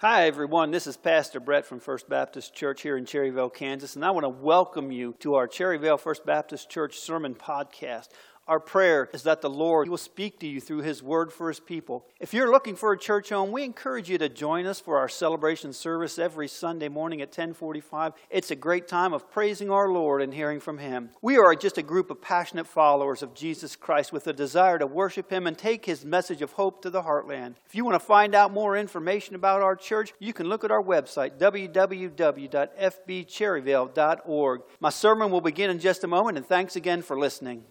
Hi, everyone. This is Pastor Brett from First Baptist Church here in Cherryvale, Kansas, and I want to welcome you to our Cherryvale First Baptist Church Sermon Podcast. Our prayer is that the Lord will speak to you through His Word for His people. If you're looking for a church home, we encourage you to join us for our celebration service every Sunday morning at 1045. It's a great time of praising our Lord and hearing from Him. We are just a group of passionate followers of Jesus Christ with a desire to worship Him and take His message of hope to the heartland. If you want to find out more information about our church, you can look at our website, www.fbcherryvale.org. My sermon will begin in just a moment, and thanks again for listening.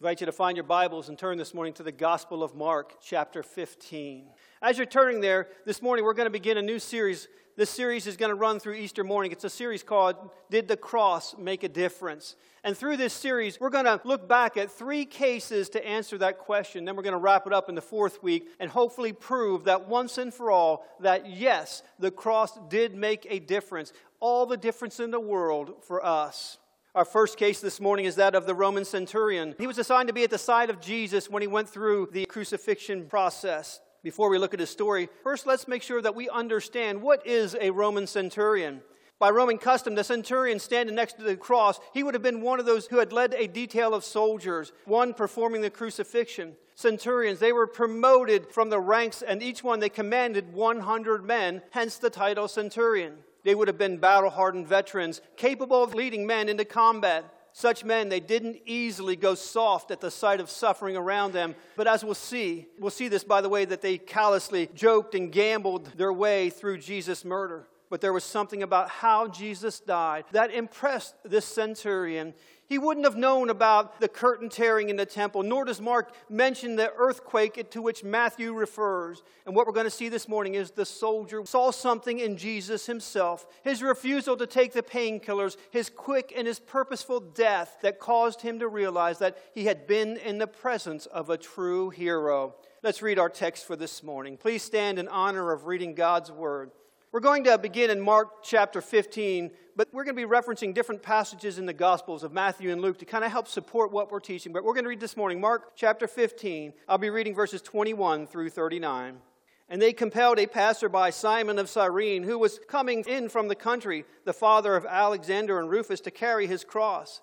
I invite you to find your Bibles and turn this morning to the Gospel of Mark, chapter 15. As you're turning there, this morning we're going to begin a new series. This series is going to run through Easter morning. It's a series called Did the Cross Make a Difference? And through this series, we're going to look back at three cases to answer that question. Then we're going to wrap it up in the fourth week and hopefully prove that once and for all, that yes, the cross did make a difference. All the difference in the world for us. Our first case this morning is that of the Roman centurion. He was assigned to be at the side of Jesus when he went through the crucifixion process. Before we look at his story, first let's make sure that we understand what is a Roman centurion. By Roman custom, the centurion standing next to the cross, he would have been one of those who had led a detail of soldiers, one performing the crucifixion. Centurions, they were promoted from the ranks, and each one they commanded 100 men, hence the title centurion. They would have been battle hardened veterans, capable of leading men into combat. Such men, they didn't easily go soft at the sight of suffering around them. But as we'll see, we'll see this by the way that they callously joked and gambled their way through Jesus' murder. But there was something about how Jesus died that impressed this centurion. He wouldn't have known about the curtain tearing in the temple, nor does Mark mention the earthquake to which Matthew refers. And what we're going to see this morning is the soldier saw something in Jesus himself his refusal to take the painkillers, his quick and his purposeful death that caused him to realize that he had been in the presence of a true hero. Let's read our text for this morning. Please stand in honor of reading God's word. We're going to begin in Mark chapter 15, but we're going to be referencing different passages in the Gospels of Matthew and Luke to kind of help support what we're teaching. But we're going to read this morning, Mark chapter 15. I'll be reading verses 21 through 39. And they compelled a passerby, Simon of Cyrene, who was coming in from the country, the father of Alexander and Rufus, to carry his cross.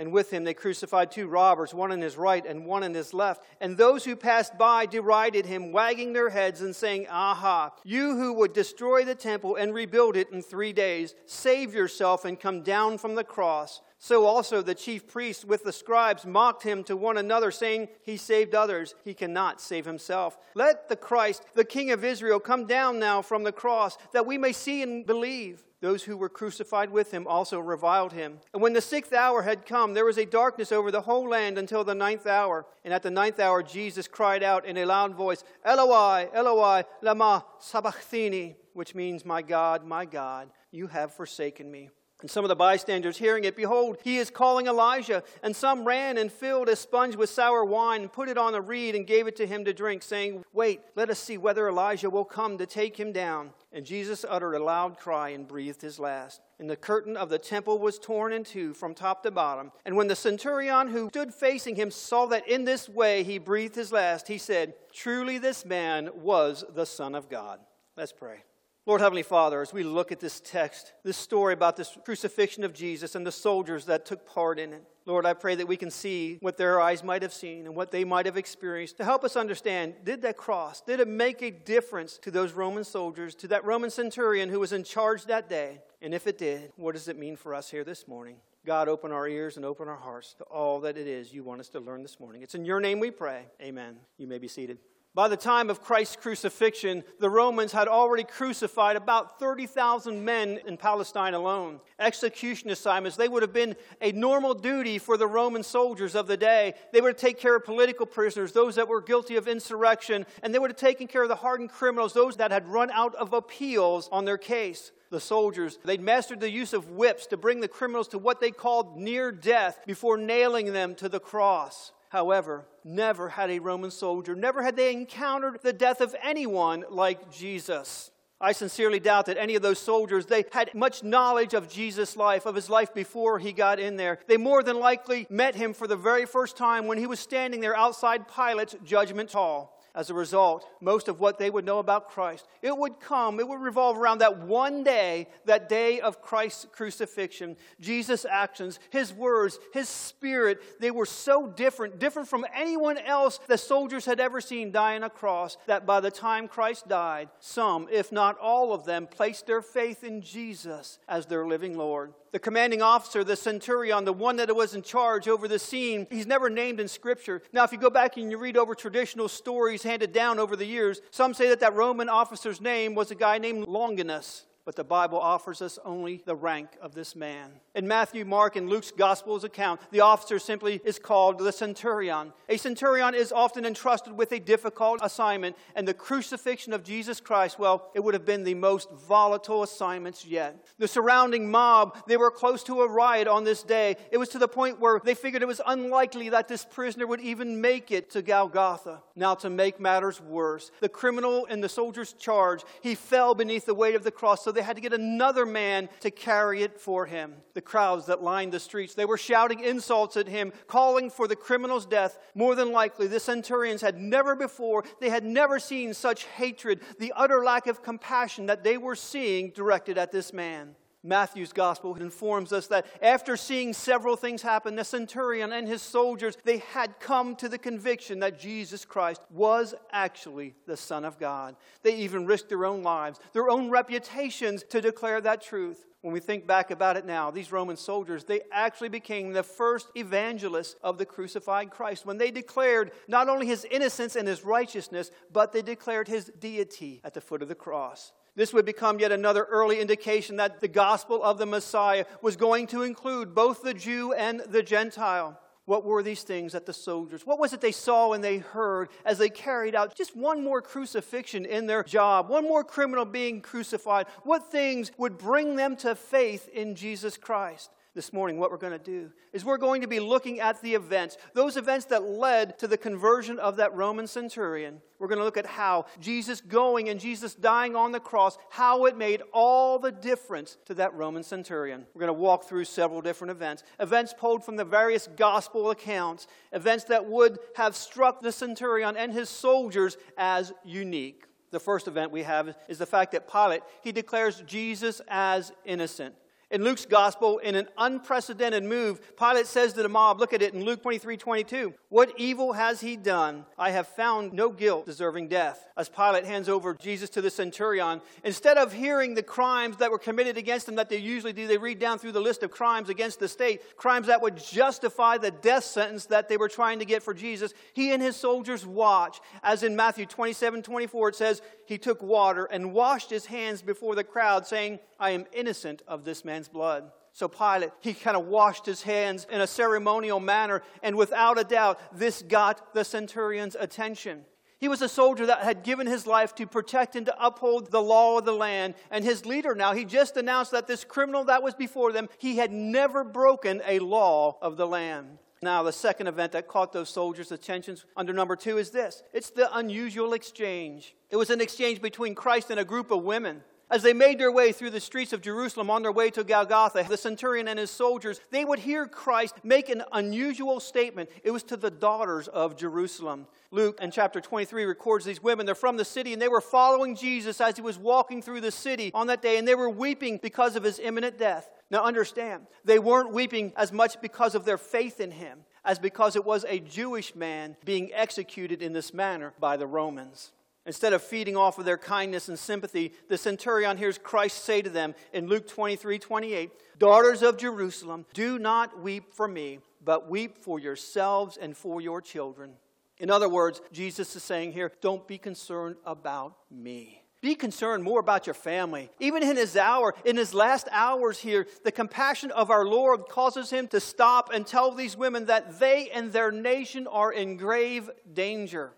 And with him they crucified two robbers, one on his right and one on his left. And those who passed by derided him, wagging their heads and saying, Aha, you who would destroy the temple and rebuild it in three days, save yourself and come down from the cross. So also the chief priests with the scribes mocked him to one another, saying, He saved others, he cannot save himself. Let the Christ, the King of Israel, come down now from the cross, that we may see and believe. Those who were crucified with him also reviled him. And when the sixth hour had come, there was a darkness over the whole land until the ninth hour. And at the ninth hour, Jesus cried out in a loud voice, Eloi, Eloi, lama sabachthani, which means, My God, my God, you have forsaken me. And some of the bystanders hearing it, behold, he is calling Elijah. And some ran and filled a sponge with sour wine and put it on a reed and gave it to him to drink, saying, Wait, let us see whether Elijah will come to take him down. And Jesus uttered a loud cry and breathed his last. And the curtain of the temple was torn in two from top to bottom. And when the centurion who stood facing him saw that in this way he breathed his last, he said, Truly this man was the Son of God. Let's pray. Lord Heavenly Father, as we look at this text, this story about this crucifixion of Jesus and the soldiers that took part in it, Lord, I pray that we can see what their eyes might have seen and what they might have experienced to help us understand did that cross, did it make a difference to those Roman soldiers, to that Roman centurion who was in charge that day? And if it did, what does it mean for us here this morning? God, open our ears and open our hearts to all that it is you want us to learn this morning. It's in your name we pray. Amen. You may be seated. By the time of Christ's crucifixion, the Romans had already crucified about 30,000 men in Palestine alone. Execution assignments, they would have been a normal duty for the Roman soldiers of the day. They would have taken care of political prisoners, those that were guilty of insurrection, and they would have taken care of the hardened criminals, those that had run out of appeals on their case the soldiers. They'd mastered the use of whips to bring the criminals to what they called near death before nailing them to the cross. However, never had a Roman soldier, never had they encountered the death of anyone like Jesus. I sincerely doubt that any of those soldiers they had much knowledge of Jesus' life, of his life before he got in there. They more than likely met him for the very first time when he was standing there outside Pilate's judgment hall as a result, most of what they would know about Christ, it would come, it would revolve around that one day, that day of Christ's crucifixion. Jesus' actions, his words, his spirit, they were so different, different from anyone else the soldiers had ever seen on a cross, that by the time Christ died, some, if not all of them, placed their faith in Jesus as their living Lord the commanding officer, the centurion, the one that was in charge over the scene, he's never named in Scripture. Now, if you go back and you read over traditional stories handed down over the years, some say that that Roman officer's name was a guy named Longinus but the Bible offers us only the rank of this man. In Matthew, Mark, and Luke's Gospels account, the officer simply is called the centurion. A centurion is often entrusted with a difficult assignment, and the crucifixion of Jesus Christ, well, it would have been the most volatile assignments yet. The surrounding mob, they were close to a riot on this day. It was to the point where they figured it was unlikely that this prisoner would even make it to Golgotha. Now, to make matters worse, the criminal in the soldier's charge, he fell beneath the weight of the cross. So they had to get another man to carry it for him. The crowds that lined the streets, they were shouting insults at him, calling for the criminal's death. More than likely, the centurions had never before, they had never seen such hatred, the utter lack of compassion that they were seeing directed at this man. Matthew's gospel informs us that after seeing several things happen, the centurion and his soldiers, they had come to the conviction that Jesus Christ was actually the Son of God. They even risked their own lives, their own reputations to declare that truth. When we think back about it now, these Roman soldiers, they actually became the first evangelists of the crucified Christ when they declared not only his innocence and his righteousness, but they declared his deity at the foot of the cross. This would become yet another early indication that the gospel of the Messiah was going to include both the Jew and the Gentile. What were these things that the soldiers, what was it they saw and they heard as they carried out just one more crucifixion in their job, one more criminal being crucified? What things would bring them to faith in Jesus Christ? This morning, what we're going to do is we're going to be looking at the events, those events that led to the conversion of that Roman centurion. We're going to look at how Jesus going and Jesus dying on the cross, how it made all the difference to that Roman centurion. We're going to walk through several different events, events pulled from the various gospel accounts, events that would have struck the centurion and his soldiers as unique. The first event we have is the fact that Pilate, he declares Jesus as innocent. In Luke's gospel, in an unprecedented move, Pilate says to the mob, look at it in Luke 23 22, What evil has he done? I have found no guilt deserving death. As Pilate hands over Jesus to the centurion, instead of hearing the crimes that were committed against him that they usually do, they read down through the list of crimes against the state, crimes that would justify the death sentence that they were trying to get for Jesus. He and his soldiers watch. As in Matthew 27 24, it says, He took water and washed his hands before the crowd, saying, I am innocent of this man's blood. So Pilate, he kind of washed his hands in a ceremonial manner, and without a doubt, this got the centurion's attention. He was a soldier that had given his life to protect and to uphold the law of the land. And his leader now, he just announced that this criminal that was before them, he had never broken a law of the land. Now, the second event that caught those soldiers' attentions under number two is this it's the unusual exchange. It was an exchange between Christ and a group of women. As they made their way through the streets of Jerusalem on their way to Golgotha, the centurion and his soldiers, they would hear Christ make an unusual statement. It was to the daughters of Jerusalem. Luke in chapter 23 records these women. They're from the city and they were following Jesus as he was walking through the city on that day and they were weeping because of his imminent death. Now understand, they weren't weeping as much because of their faith in him as because it was a Jewish man being executed in this manner by the Romans. Instead of feeding off of their kindness and sympathy, the centurion hears Christ say to them in Luke 23 28, Daughters of Jerusalem, do not weep for me, but weep for yourselves and for your children. In other words, Jesus is saying here, don't be concerned about me. Be concerned more about your family. Even in his hour, in his last hours here, the compassion of our Lord causes him to stop and tell these women that they and their nation are in grave danger.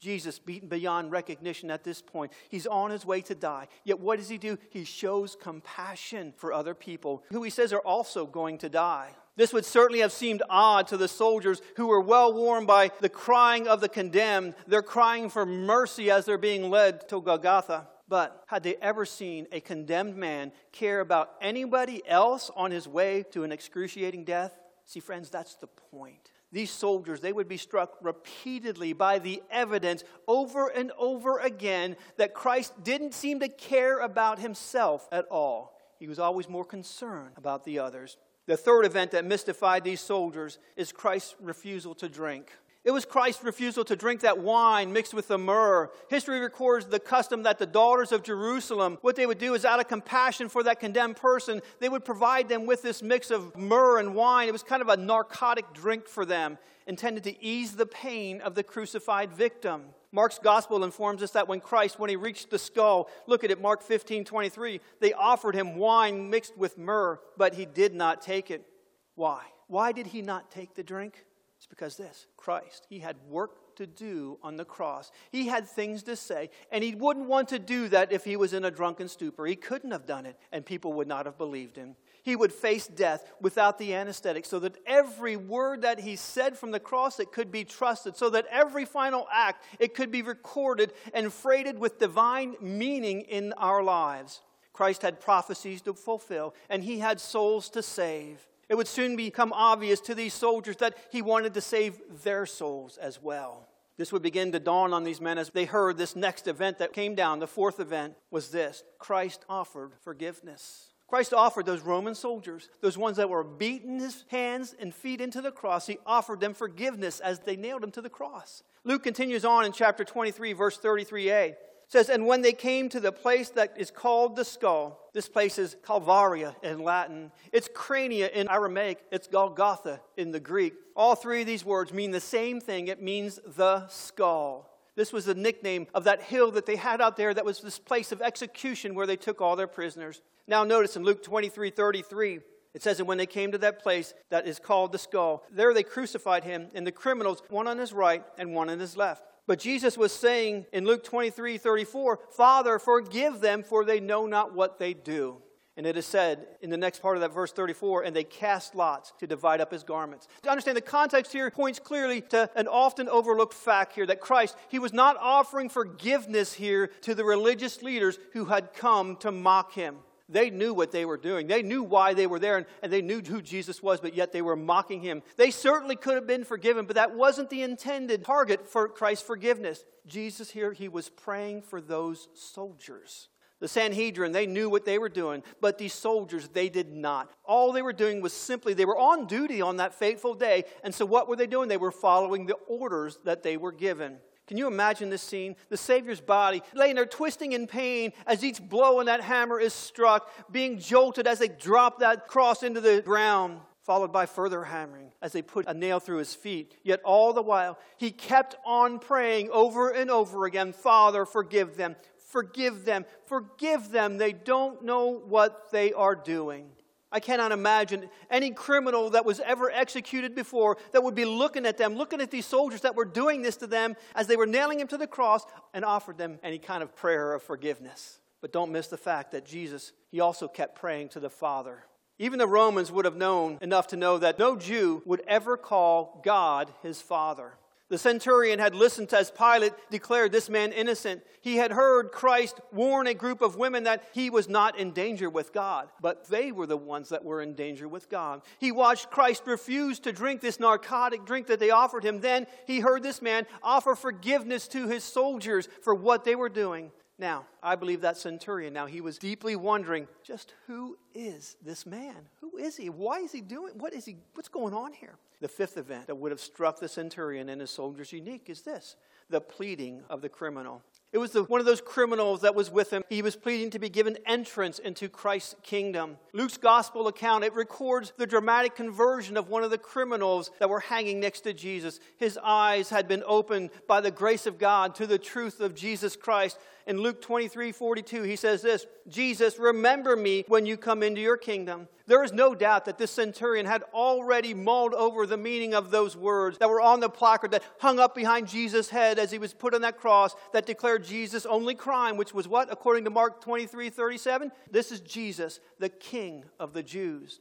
Jesus, beaten beyond recognition at this point. He's on his way to die. Yet what does he do? He shows compassion for other people who he says are also going to die. This would certainly have seemed odd to the soldiers who were well warned by the crying of the condemned. They're crying for mercy as they're being led to Golgotha. But had they ever seen a condemned man care about anybody else on his way to an excruciating death? See, friends, that's the point. These soldiers, they would be struck repeatedly by the evidence over and over again that Christ didn't seem to care about himself at all. He was always more concerned about the others. The third event that mystified these soldiers is Christ's refusal to drink. It was Christ's refusal to drink that wine mixed with the myrrh. History records the custom that the daughters of Jerusalem, what they would do is out of compassion for that condemned person, they would provide them with this mix of myrrh and wine. It was kind of a narcotic drink for them, intended to ease the pain of the crucified victim. Mark's gospel informs us that when Christ, when he reached the skull, look at it, Mark 15 23, they offered him wine mixed with myrrh, but he did not take it. Why? Why did he not take the drink? It's because this Christ, he had work to do on the cross. He had things to say, and he wouldn't want to do that if he was in a drunken stupor. He couldn't have done it, and people would not have believed him. He would face death without the anesthetic, so that every word that he said from the cross it could be trusted, so that every final act it could be recorded and freighted with divine meaning in our lives. Christ had prophecies to fulfill, and he had souls to save. It would soon become obvious to these soldiers that he wanted to save their souls as well. This would begin to dawn on these men as they heard this next event that came down. The fourth event was this Christ offered forgiveness. Christ offered those Roman soldiers, those ones that were beaten his hands and feet into the cross, he offered them forgiveness as they nailed him to the cross. Luke continues on in chapter 23, verse 33a says, And when they came to the place that is called the skull, this place is Calvaria in Latin, it's Crania in Aramaic, it's Golgotha in the Greek. All three of these words mean the same thing it means the skull. This was the nickname of that hill that they had out there that was this place of execution where they took all their prisoners. Now, notice in Luke 23 33, it says, And when they came to that place that is called the skull, there they crucified him, and the criminals, one on his right and one on his left. But Jesus was saying in Luke 23 34, Father, forgive them, for they know not what they do. And it is said in the next part of that verse 34, and they cast lots to divide up his garments. To understand the context here points clearly to an often overlooked fact here that Christ, he was not offering forgiveness here to the religious leaders who had come to mock him. They knew what they were doing. They knew why they were there, and, and, they knew who Jesus was, but yet they were mocking him. They certainly could have been forgiven, but that wasn't the intended target for Christ's forgiveness. Jesus here, he was praying for those soldiers. The Sanhedrin, they knew what they were doing, but these soldiers, they did not. All they were doing was simply, they were on duty on that fateful day, and so what were they doing? They were following the orders that they were given. Can you imagine this scene? The Savior's body laying there twisting in pain as each blow on that hammer is struck, being jolted as they drop that cross into the ground, followed by further hammering as they put a nail through his feet. Yet all the while, he kept on praying over and over again Father, forgive them, forgive them, forgive them. They don't know what they are doing. I cannot imagine any criminal that was ever executed before that would be looking at them, looking at these soldiers that were doing this to them as they were nailing him to the cross and offered them any kind of prayer of forgiveness. But don't miss the fact that Jesus, he also kept praying to the Father. Even the Romans would have known enough to know that no Jew would ever call God his Father. The centurion had listened as Pilate declared this man innocent. He had heard Christ warn a group of women that he was not in danger with God, but they were the ones that were in danger with God. He watched Christ refuse to drink this narcotic drink that they offered him. Then he heard this man offer forgiveness to his soldiers for what they were doing. Now, I believe that centurion, now he was deeply wondering just who is this man? Who is he? Why is he doing? What is he? What's going on here? The fifth event that would have struck the centurion and his soldiers unique is this the pleading of the criminal. It was the, one of those criminals that was with him. He was pleading to be given entrance into Christ's kingdom. Luke's gospel account, it records the dramatic conversion of one of the criminals that were hanging next to Jesus. His eyes had been opened by the grace of God to the truth of Jesus Christ. In Luke 23 42, he says this Jesus, remember me when you come into your kingdom. There is no doubt that this centurion had already mulled over the meaning of those words that were on the placard that hung up behind Jesus' head as he was put on that cross that declared Jesus' only crime, which was what? According to Mark 23 37, this is Jesus, the King of the Jews.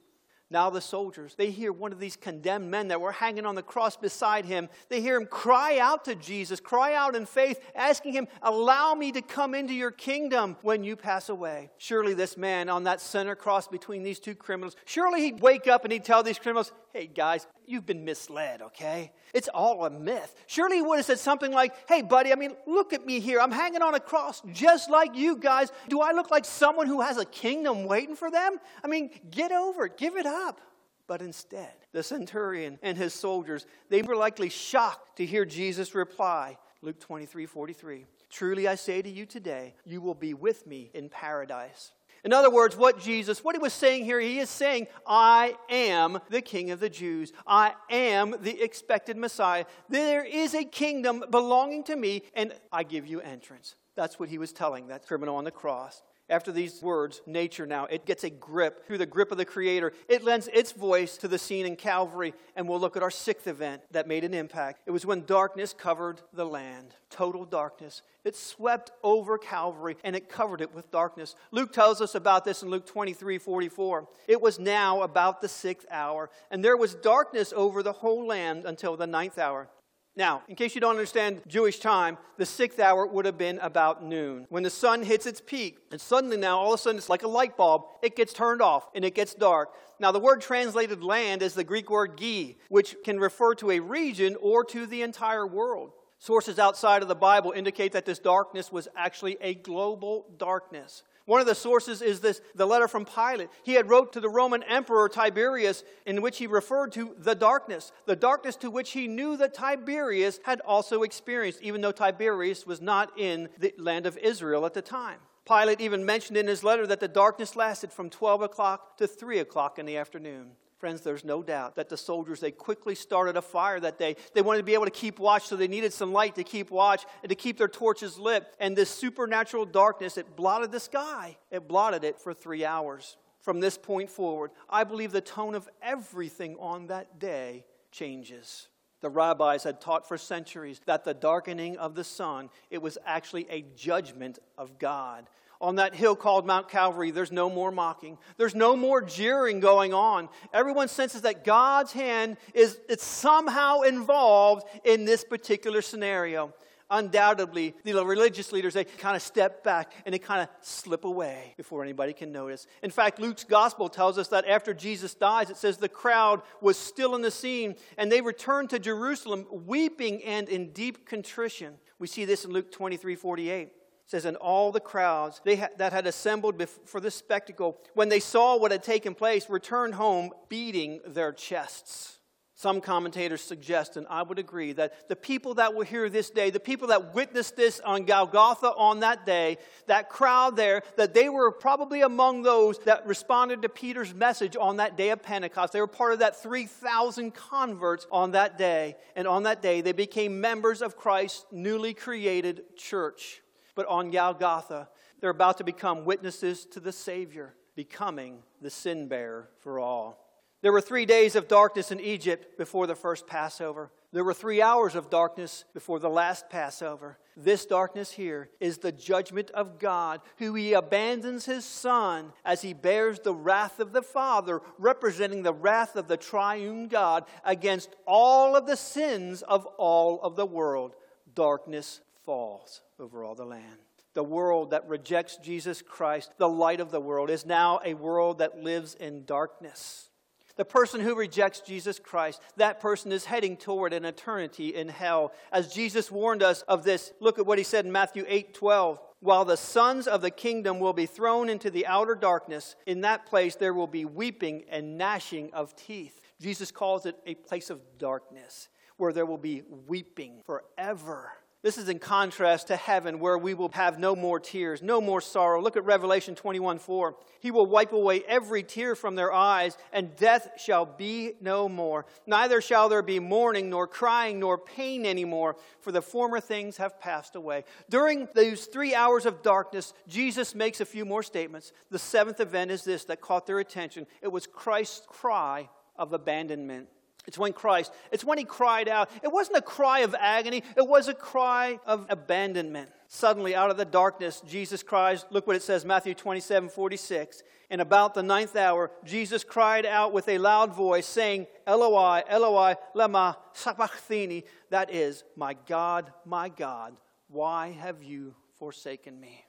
Now the soldiers, they hear one of these condemned men that were hanging on the cross beside him. They hear him cry out to Jesus, cry out in faith, asking him, Allow me to come into your kingdom when you pass away. Surely this man on that center cross between these two criminals, surely he'd wake up and he'd tell these criminals, Hey guys, you've been misled, okay? It's all a myth. Surely he would have said something like, Hey buddy, I mean, look at me here. I'm hanging on a cross just like you guys. Do I look like someone who has a kingdom waiting for them? I mean, get over it, give it up. But instead, the centurion and his soldiers, they were likely shocked to hear Jesus reply. Luke 23 43. Truly I say to you today, you will be with me in paradise. In other words, what Jesus, what he was saying here, he is saying, I am the King of the Jews. I am the expected Messiah. There is a kingdom belonging to me, and I give you entrance. That's what he was telling that criminal on the cross. After these words, nature now, it gets a grip through the grip of the Creator. It lends its voice to the scene in Calvary, and we'll look at our sixth event that made an impact. It was when darkness covered the land. Total darkness. It swept over Calvary and it covered it with darkness. Luke tells us about this in Luke 23 44. It was now about the sixth hour, and there was darkness over the whole land until the ninth hour. Now, in case you don't understand Jewish time, the sixth hour would have been about noon. When the sun hits its peak, and suddenly now, all of a sudden, it's like a light bulb, it gets turned off and it gets dark. Now, the word translated land is the Greek word gi, which can refer to a region or to the entire world. Sources outside of the Bible indicate that this darkness was actually a global darkness. One of the sources is this the letter from Pilate. He had wrote to the Roman emperor Tiberius in which he referred to the darkness, the darkness to which he knew that Tiberius had also experienced even though Tiberius was not in the land of Israel at the time. Pilate even mentioned in his letter that the darkness lasted from 12 o'clock to 3 o'clock in the afternoon. Friends, there's no doubt that the soldiers, they quickly started a fire that day. They wanted to be able to keep watch, so they needed some light to keep watch and to keep their torches lit. And this supernatural darkness, it blotted the sky. It blotted it for three hours. From this point forward, I believe the tone of everything on that day changes. The rabbis had taught for centuries that the darkening of the sun, it was actually a judgment of God on that hill called Mount Calvary, there's no more mocking. There's no more jeering going on. Everyone senses that God's hand is it's somehow involved in this particular scenario. Undoubtedly, the religious leaders, they kind of step back and they kind of slip away before anybody can notice. In fact, Luke's gospel tells us that after Jesus dies, it says the crowd was still in the scene and they returned to Jerusalem weeping and in deep contrition. We see this in Luke 23 48 says, and all the crowds ha- that had assembled for this spectacle, when they saw what had taken place, returned home beating their chests. Some commentators suggest, and I would agree, that the people that were here this day, the people that witnessed this on Golgotha on that day, that crowd there, that they were probably among those that responded to Peter's message on that day of Pentecost. They were part of that 3,000 converts on that day. And on that day, they became members of Christ's newly created church. But on Golgotha, they're about to become witnesses to the Savior, becoming the sin bearer for all. There were three days of darkness in Egypt before the first Passover. There were three hours of darkness before the last Passover. This darkness here is the judgment of God, who he abandons his Son as he bears the wrath of the Father, representing the wrath of the triune God against all of the sins of all of the world. Darkness falls over all the land. The world that rejects Jesus Christ, the light of the world, is now a world that lives in darkness. The person who rejects Jesus Christ, that person is heading toward an eternity in hell. As Jesus warned us of this, look at what he said in Matthew 8 12. While the sons of the kingdom will be thrown into the outer darkness, in that place there will be weeping and gnashing of teeth. Jesus calls it a place of darkness where there will be weeping forever. This is in contrast to heaven, where we will have no more tears, no more sorrow. Look at Revelation 21 4. He will wipe away every tear from their eyes, and death shall be no more. Neither shall there be mourning, nor crying, nor pain anymore, for the former things have passed away. During those three hours of darkness, Jesus makes a few more statements. The seventh event is this that caught their attention it was Christ's cry of abandonment. It's when Christ, it's when he cried out. It wasn't a cry of agony, it was a cry of abandonment. Suddenly, out of the darkness, Jesus cries, look what it says, Matthew 27 46. And about the ninth hour, Jesus cried out with a loud voice, saying, Eloi, Eloi, lema sabachthani. That is, My God, my God, why have you forsaken me?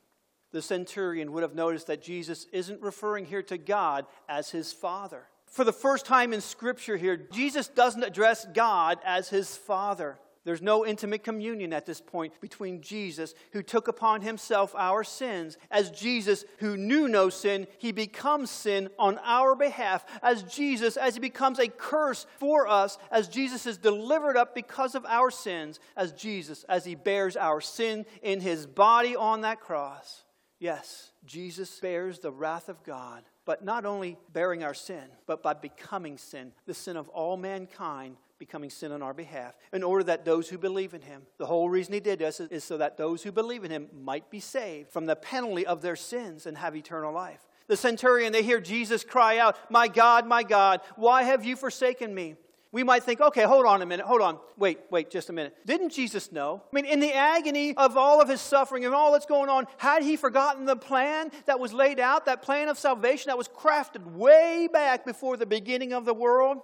The centurion would have noticed that Jesus isn't referring here to God as his Father. For the first time in Scripture here, Jesus doesn't address God as his Father. There's no intimate communion at this point between Jesus, who took upon himself our sins. As Jesus, who knew no sin, he becomes sin on our behalf. As Jesus, as he becomes a curse for us, as Jesus is delivered up because of our sins, as Jesus, as he bears our sin in his body on that cross. Yes, Jesus bears the wrath of God but not only bearing our sin, but by becoming sin, the sin of all mankind becoming sin on our behalf, in order that those who believe in him, the whole reason he did this is, is so that those who believe in him might be saved from the penalty of their sins and have eternal life. The centurion, they hear Jesus cry out, My God, my God, why have you forsaken me? We might think, okay, hold on a minute, hold on, wait, wait, just a minute. Didn't Jesus know? I mean, in the agony of all of his suffering and all that's going on, had he forgotten the plan that was laid out, that plan of salvation that was crafted way back before the beginning of the world?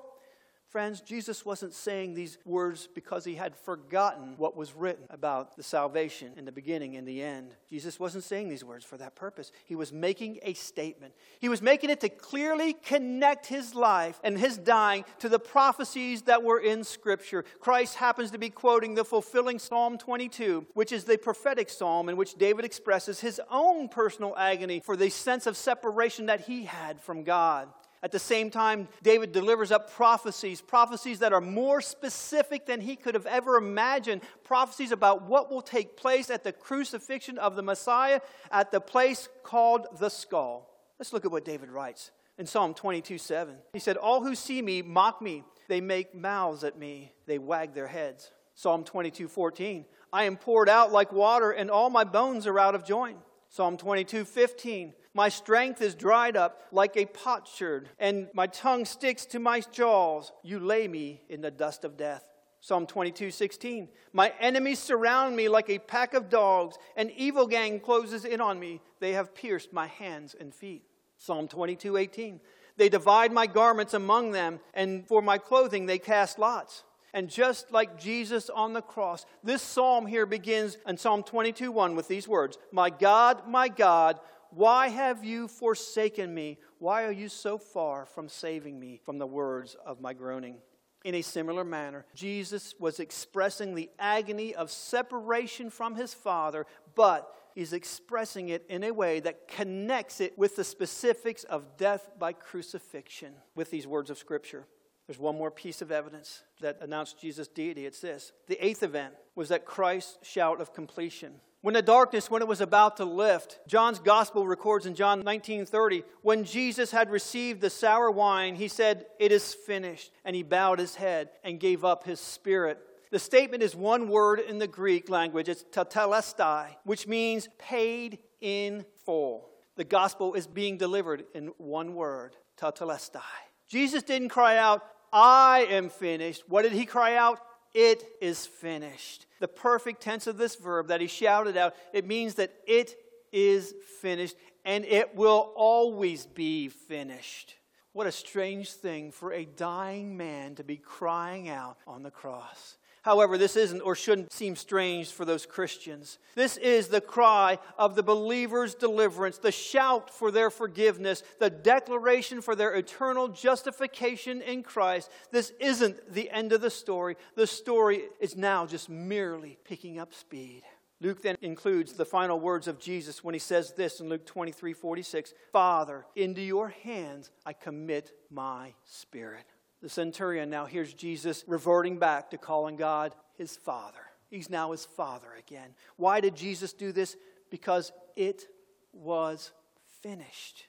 Friends, Jesus wasn't saying these words because he had forgotten what was written about the salvation in the beginning and the end. Jesus wasn't saying these words for that purpose. He was making a statement. He was making it to clearly connect his life and his dying to the prophecies that were in Scripture. Christ happens to be quoting the fulfilling Psalm 22, which is the prophetic psalm in which David expresses his own personal agony for the sense of separation that he had from God. At the same time, David delivers up prophecies, prophecies that are more specific than he could have ever imagined, prophecies about what will take place at the crucifixion of the Messiah at the place called the skull. Let's look at what David writes in Psalm 22 7. He said, All who see me mock me, they make mouths at me, they wag their heads. Psalm 22 14. I am poured out like water, and all my bones are out of joint. Psalm 22 15. My strength is dried up like a potsherd, and my tongue sticks to my jaws. You lay me in the dust of death. Psalm 22, 16. My enemies surround me like a pack of dogs. An evil gang closes in on me. They have pierced my hands and feet. Psalm 22, 18. They divide my garments among them, and for my clothing they cast lots. And just like Jesus on the cross, this psalm here begins in Psalm 22, 1 with these words My God, my God, why have you forsaken me? Why are you so far from saving me from the words of my groaning? In a similar manner, Jesus was expressing the agony of separation from his Father, but he's expressing it in a way that connects it with the specifics of death by crucifixion with these words of Scripture. There's one more piece of evidence that announced Jesus' deity. It's this. The eighth event was that Christ's shout of completion. When the darkness, when it was about to lift, John's gospel records in John 19:30, when Jesus had received the sour wine, he said, "It is finished," and he bowed his head and gave up his spirit. The statement is one word in the Greek language. It's tetelestai, which means paid in full. The gospel is being delivered in one word, tetelestai. Jesus didn't cry out, I am finished. What did he cry out? It is finished. The perfect tense of this verb that he shouted out, it means that it is finished and it will always be finished. What a strange thing for a dying man to be crying out on the cross. However, this isn't or shouldn't seem strange for those Christians. This is the cry of the believer's deliverance, the shout for their forgiveness, the declaration for their eternal justification in Christ. This isn't the end of the story. The story is now just merely picking up speed. Luke then includes the final words of Jesus when he says this in Luke 23 46 Father, into your hands I commit my spirit. The centurion now hears Jesus reverting back to calling God his Father. He's now his Father again. Why did Jesus do this? Because it was finished.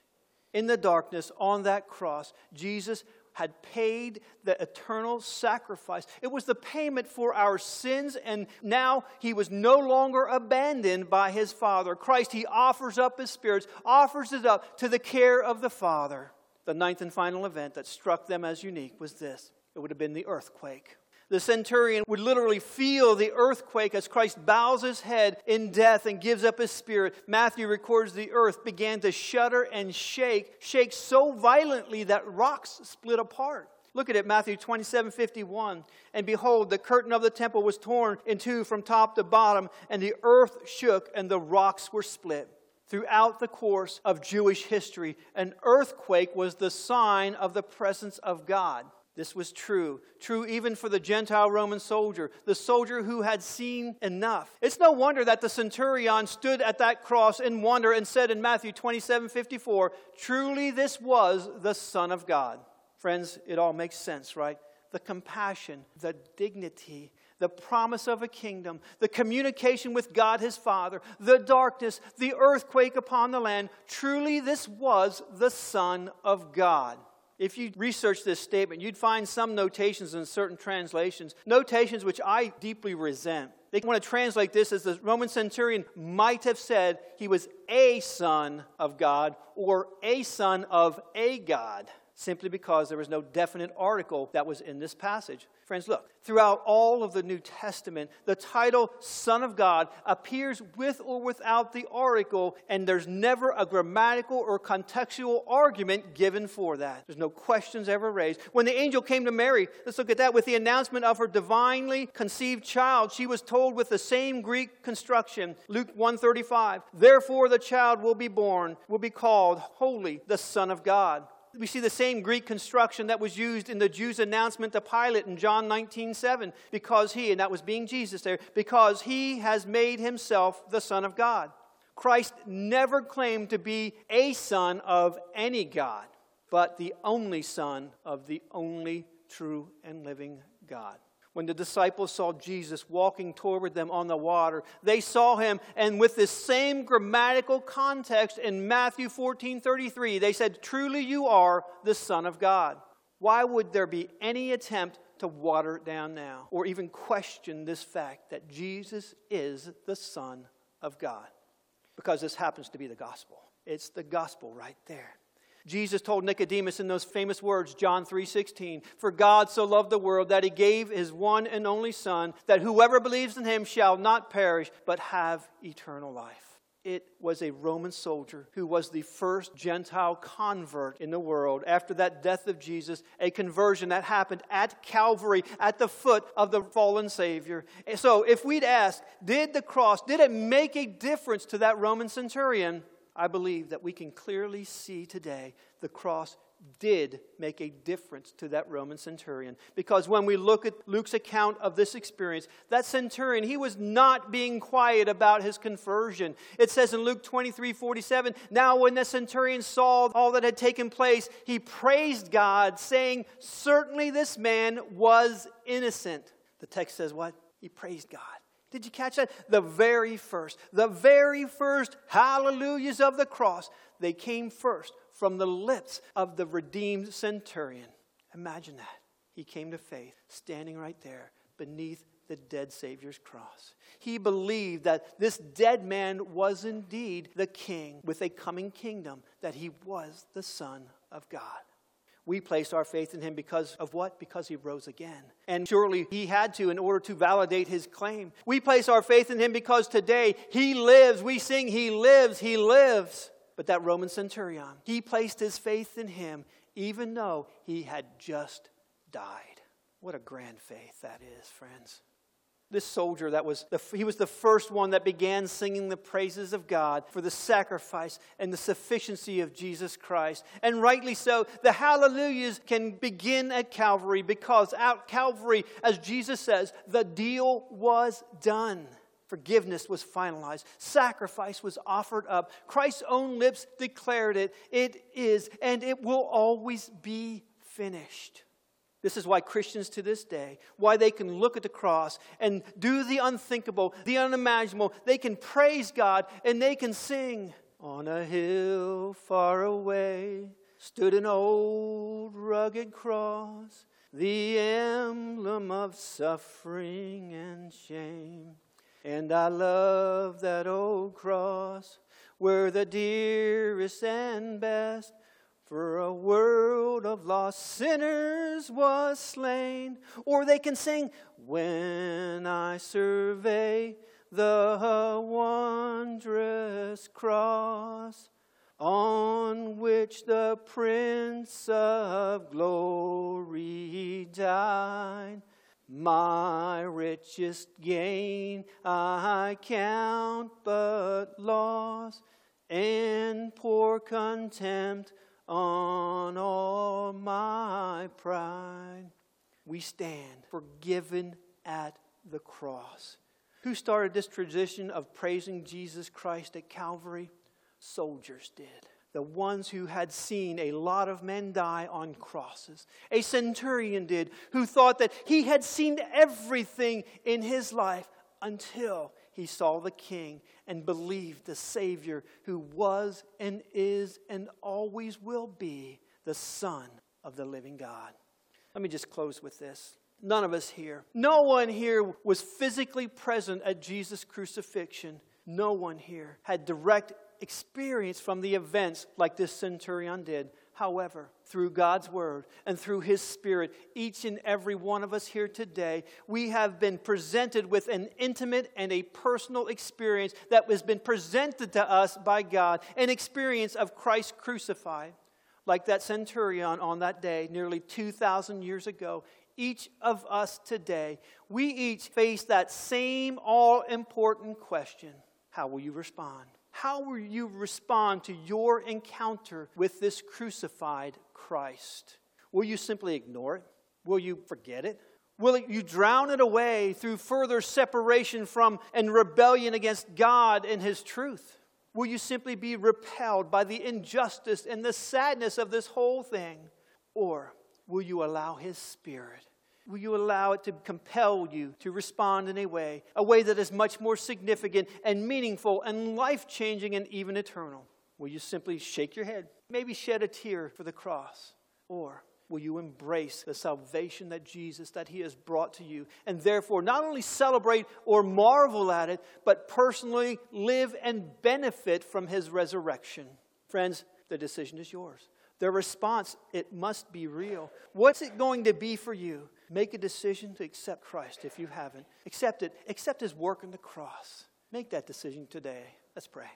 In the darkness on that cross, Jesus had paid the eternal sacrifice. It was the payment for our sins, and now he was no longer abandoned by his Father. Christ, he offers up his spirits, offers it up to the care of the Father. The ninth and final event that struck them as unique was this It would have been the earthquake. The centurion would literally feel the earthquake as Christ bows his head in death and gives up his spirit. Matthew records the earth began to shudder and shake, shake so violently that rocks split apart. Look at it, Matthew 27 51. And behold, the curtain of the temple was torn in two from top to bottom, and the earth shook, and the rocks were split. Throughout the course of Jewish history, an earthquake was the sign of the presence of God. This was true. True even for the Gentile Roman soldier, the soldier who had seen enough. It's no wonder that the centurion stood at that cross in wonder and said in Matthew 27 54, Truly this was the Son of God. Friends, it all makes sense, right? The compassion, the dignity, the promise of a kingdom, the communication with God his Father, the darkness, the earthquake upon the land. Truly, this was the Son of God. If you research this statement, you'd find some notations in certain translations, notations which I deeply resent. They want to translate this as the Roman centurion might have said he was a son of God or a son of a God simply because there was no definite article that was in this passage. Friends, look, throughout all of the New Testament, the title Son of God appears with or without the article, and there's never a grammatical or contextual argument given for that. There's no questions ever raised. When the angel came to Mary, let's look at that, with the announcement of her divinely conceived child, she was told with the same Greek construction, Luke 135, therefore the child will be born, will be called holy, the Son of God. We see the same Greek construction that was used in the Jews' announcement to Pilate in John 19 7, because he, and that was being Jesus there, because he has made himself the Son of God. Christ never claimed to be a son of any God, but the only Son of the only true and living God when the disciples saw Jesus walking toward them on the water. They saw him, and with this same grammatical context in Matthew 14 33, they said, Truly you are the Son of God. Why would there be any attempt to water it down now or even question this fact that Jesus is the Son of God? Because this happens to be the gospel. It's the gospel right there. Jesus told Nicodemus in those famous words, John 3:16, "For God so loved the world that he gave his one and only son, that whoever believes in him shall not perish but have eternal life." It was a Roman soldier who was the first Gentile convert in the world after that death of Jesus, a conversion that happened at Calvary at the foot of the fallen Savior. So, if we'd ask, did the cross, did it make a difference to that Roman centurion? I believe that we can clearly see today the cross did make a difference to that Roman centurion. Because when we look at Luke's account of this experience, that centurion, he was not being quiet about his conversion. It says in Luke 23 47, Now when the centurion saw all that had taken place, he praised God, saying, Certainly this man was innocent. The text says what? He praised God. Did you catch that? The very first, the very first hallelujahs of the cross, they came first from the lips of the redeemed centurion. Imagine that. He came to faith, standing right there beneath the dead Savior's cross. He believed that this dead man was indeed the king with a coming kingdom, that he was the Son of God. We place our faith in him because of what? Because he rose again. And surely he had to in order to validate his claim. We place our faith in him because today he lives. We sing, He lives, He lives. But that Roman centurion, he placed his faith in him even though he had just died. What a grand faith that is, friends this soldier that was the, he was the first one that began singing the praises of god for the sacrifice and the sufficiency of jesus christ. And rightly so the hallelujahs can begin at calvary because at calvary as jesus says the deal was done. Forgiveness was finalized. Sacrifice was offered up. Christ's own lips declared it. It is and it will always be finished this is why Christians to this day, why they can look at the cross and do the unthinkable, the unimaginable. They can praise God and they can sing. On a hill far away stood an old rugged cross, the emblem of suffering and shame. And I love that old cross where the dearest and best For a world of lost sinners was slain. Or they can sing, When I survey the wondrous cross on which the Prince of Glory died. My richest gain I count but loss, and pour contempt on all my pride. We stand forgiven at the cross. Who started this tradition of praising Jesus Christ at Calvary? Soldiers did. The ones who had seen a lot of men die on crosses. A centurion did, who thought that he had seen everything in his life until he saw the king and believed the Savior who was and is and always will be the Son of the living God. Let me just close with this. None of us here, no one here was physically present at Jesus' crucifixion. No one here had direct experience from the events like this centurion did. However, through God's word and through his spirit, each and every one of us here today, we have been presented with an intimate and a personal experience that has been presented to us by God, an experience of Christ crucified. Like that centurion on that day, nearly 2,000 years ago, each of us today, we each face that same all important question How will you respond? How will you respond to your encounter with this crucified Christ? Will you simply ignore it? Will you forget it? Will you drown it away through further separation from and rebellion against God and His truth? Will you simply be repelled by the injustice and the sadness of this whole thing? Or will you allow His Spirit Will you allow it to compel you to respond in a way, a way that is much more significant and meaningful and life changing and even eternal? Will you simply shake your head, maybe shed a tear for the cross? Or will you embrace the salvation that Jesus that he has brought to you and therefore not only celebrate or marvel at it but personally live and benefit from his resurrection friends the decision is yours the response it must be real what's it going to be for you Make a decision to accept Christ if you haven't. Accept it. Accept his work on the cross. Make that decision today. Let's pray.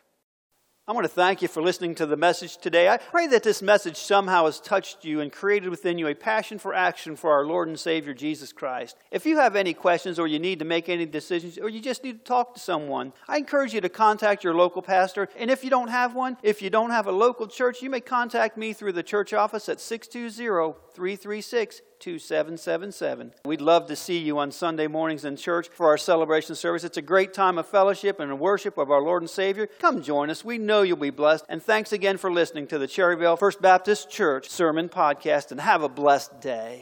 I want to thank you for listening to the message today. I pray that this message somehow has touched you and created within you a passion for action for our Lord and Savior Jesus Christ. If you have any questions or you need to make any decisions or you just need to talk to someone, I encourage you to contact your local pastor. And if you don't have one, if you don't have a local church, you may contact me through the church office at 620 336 2777. We'd love to see you on Sunday mornings in church for our celebration service. It's a great time of fellowship and worship of our Lord and Savior. Come join us. We know you'll be blessed. And thanks again for listening to the Cherryvale First Baptist Church Sermon Podcast, and have a blessed day.